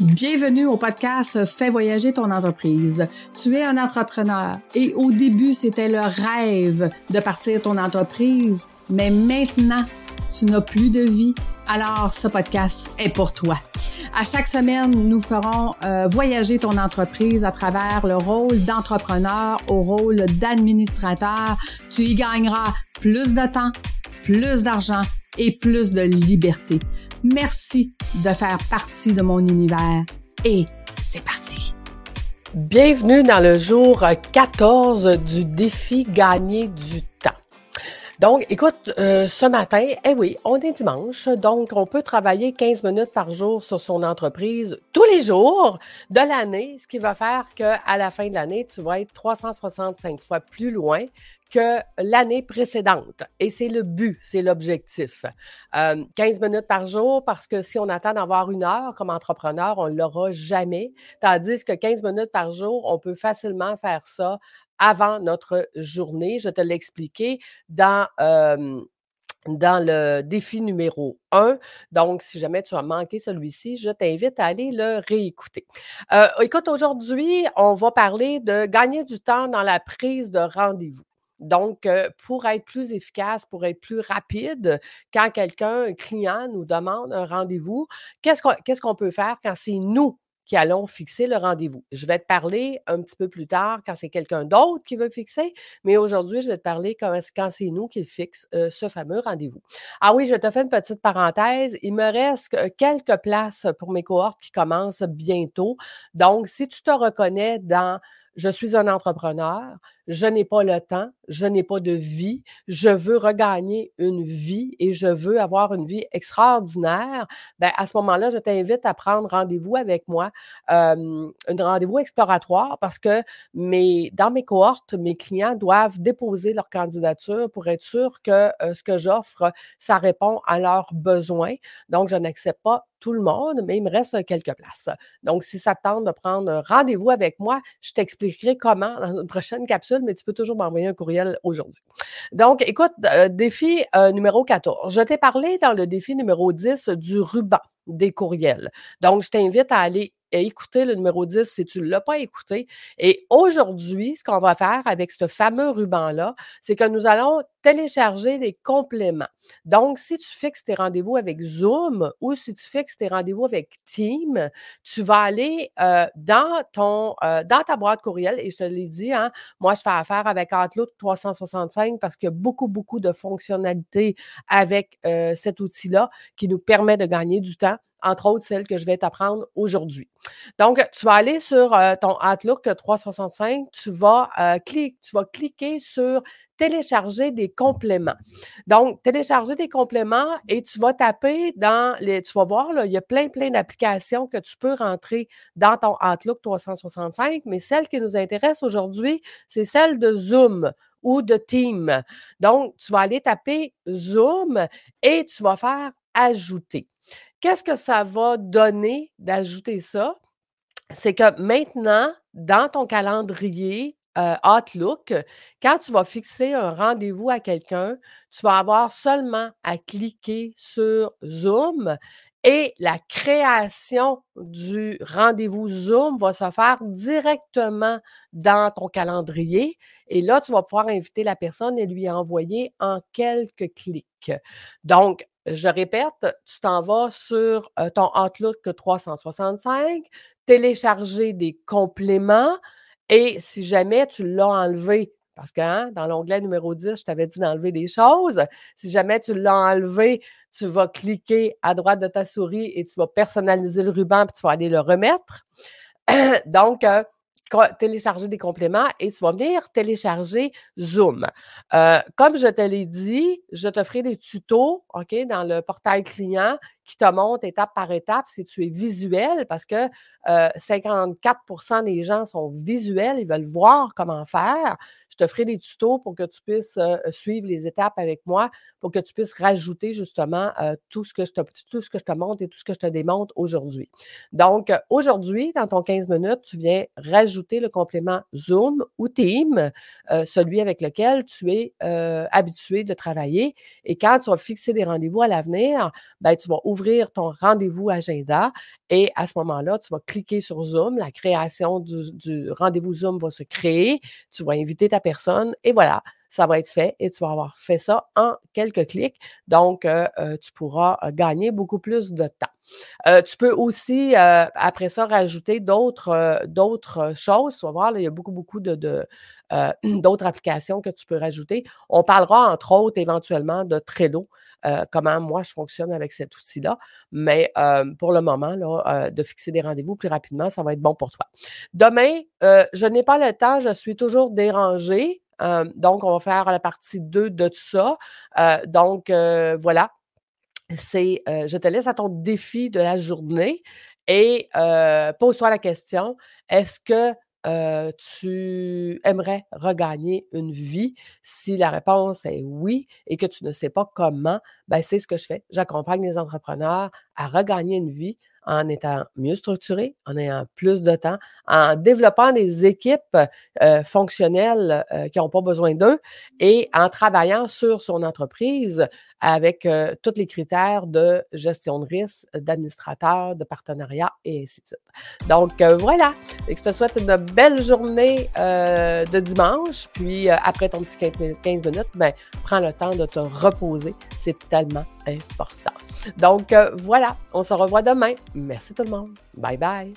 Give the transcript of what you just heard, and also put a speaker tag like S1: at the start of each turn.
S1: Bienvenue au podcast Fais voyager ton entreprise. Tu es un entrepreneur et au début, c'était le rêve de partir ton entreprise, mais maintenant, tu n'as plus de vie. Alors, ce podcast est pour toi. À chaque semaine, nous ferons euh, voyager ton entreprise à travers le rôle d'entrepreneur au rôle d'administrateur. Tu y gagneras plus de temps, plus d'argent et plus de liberté. Merci de faire partie de mon univers et c'est parti.
S2: Bienvenue dans le jour 14 du défi gagner du temps. Donc, écoute, euh, ce matin, eh oui, on est dimanche, donc on peut travailler 15 minutes par jour sur son entreprise tous les jours de l'année, ce qui va faire qu'à la fin de l'année, tu vas être 365 fois plus loin que l'année précédente. Et c'est le but, c'est l'objectif. 15 euh, minutes par jour, parce que si on attend d'avoir une heure comme entrepreneur, on ne l'aura jamais. Tandis que 15 minutes par jour, on peut facilement faire ça avant notre journée. Je te l'ai expliqué dans, dans le défi numéro 1. Donc, si jamais tu as manqué celui-ci, je t'invite à aller le réécouter. Euh, écoute, aujourd'hui, on va parler de gagner du temps dans la prise de rendez-vous. Donc, pour être plus efficace, pour être plus rapide, quand quelqu'un, un client nous demande un rendez-vous, qu'est-ce qu'on peut faire quand c'est nous qui allons fixer le rendez-vous. Je vais te parler un petit peu plus tard quand c'est quelqu'un d'autre qui veut fixer, mais aujourd'hui, je vais te parler quand, c'est nous qui fixe ce fameux rendez-vous. Ah oui, je te fais une petite parenthèse. Il me reste quelques places pour mes cohortes qui commencent bientôt. Donc, si tu te reconnais dans je suis un entrepreneur, je n'ai pas le temps, je n'ai pas de vie, je veux regagner une vie et je veux avoir une vie extraordinaire, ben à ce moment-là, je t'invite à prendre rendez-vous avec moi, un rendez-vous exploratoire parce que mes, dans mes cohortes, mes clients doivent déposer leur candidature pour être sûr que ce que j'offre, ça répond à leurs besoins. Donc, je n'accepte pas tout le monde, mais il me reste quelques places. Donc, si ça tente de prendre rendez-vous avec moi, je t'expliquerai comment dans une prochaine capsule, mais tu peux toujours m'envoyer un courriel aujourd'hui. Donc, écoute, défi numéro 14. Je t'ai parlé dans le défi numéro 10 du ruban des courriels. Donc, je t'invite à aller écouter le numéro 10 si tu ne l'as pas écouté. Et aujourd'hui, ce qu'on va faire avec ce fameux ruban-là, c'est que nous allons télécharger des compléments. Donc, si tu fixes tes rendez-vous avec Zoom ou si tu fixes tes rendez-vous avec Team, tu vas aller euh, euh, dans ta boîte courriel et je te l'ai dit, hein, moi, je fais affaire avec Outlook 365 parce qu'il y a beaucoup, beaucoup de fonctionnalités avec euh, cet outil-là qui nous permet de gagner du temps entre autres celles que je vais t'apprendre aujourd'hui. Donc, tu vas aller sur euh, ton Outlook 365, tu vas, euh, tu vas cliquer sur télécharger des compléments. Donc, télécharger des compléments et tu vas taper dans les, tu vas voir, là, il y a plein, plein d'applications que tu peux rentrer dans ton Outlook 365, mais celle qui nous intéresse aujourd'hui, c'est celle de Zoom ou de Team. Donc, tu vas aller taper Zoom et tu vas faire ajouter. Qu'est-ce que ça va donner d'ajouter ça? C'est que maintenant, dans ton calendrier euh, Outlook, quand tu vas fixer un rendez-vous à quelqu'un, tu vas avoir seulement à cliquer sur Zoom et la création du rendez-vous Zoom va se faire directement dans ton calendrier. Et là, tu vas pouvoir inviter la personne et lui envoyer en quelques clics. Donc, je répète, tu t'en vas sur ton Outlook 365, télécharger des compléments et si jamais tu l'as enlevé, parce que hein, dans l'onglet numéro 10, je t'avais dit d'enlever des choses. Si jamais tu l'as enlevé, tu vas cliquer à droite de ta souris et tu vas personnaliser le ruban puis tu vas aller le remettre. Donc, télécharger des compléments et tu vas venir télécharger Zoom. Euh, comme je te l'ai dit, je te ferai des tutos, OK, dans le portail client qui te montre étape par étape si tu es visuel parce que 54% euh, des gens sont visuels, ils veulent voir comment faire. Je te ferai des tutos pour que tu puisses euh, suivre les étapes avec moi, pour que tu puisses rajouter justement tout, ce que je te, tout ce que je te montre et tout ce que je te démontre aujourd'hui. Donc, aujourd'hui, dans ton 15 minutes, tu viens rajouter le complément Zoom ou Team, euh, celui avec lequel tu es euh, habitué de travailler. Et quand tu vas fixer des rendez-vous à l'avenir, ben, tu vas ouvrir ouvrir ton rendez-vous agenda et à ce moment-là, tu vas cliquer sur Zoom. La création du, rendez-vous Zoom va se créer. Tu vas inviter ta personne et voilà, ça va être fait et tu vas avoir fait ça en quelques clics. Donc, euh, euh, tu pourras euh, gagner beaucoup plus de temps. Tu peux aussi, après ça, rajouter d'autres d'autres choses. Tu vas voir, il y a beaucoup, beaucoup de, d'autres applications que tu peux rajouter. On parlera, entre autres, éventuellement de Trello, comment moi je fonctionne avec cet outil-là. Mais pour le moment, de fixer des rendez-vous plus rapidement, ça va être bon pour toi. Demain, je n'ai pas le temps, je suis toujours dérangée donc, on va faire la partie 2 de tout ça. donc, voilà. C'est, je te laisse à ton défi de la journée et pose-toi la question, est-ce que tu aimerais regagner une vie? Si la réponse est oui et que tu ne sais pas comment, ben c'est ce que je fais. J'accompagne les entrepreneurs à regagner une vie en étant mieux structuré, en ayant plus de temps, en développant des équipes euh, fonctionnelles euh, qui n'ont pas besoin d'eux et en travaillant sur son entreprise avec euh, tous les critères de gestion de risque, d'administrateur, de partenariat et ainsi de suite. Donc voilà, et je te souhaite une belle journée de dimanche, puis après ton petit 15 minutes, ben, prends le temps de te reposer, c'est tellement important. Donc voilà, on se revoit demain. Merci tout le monde. Bye bye.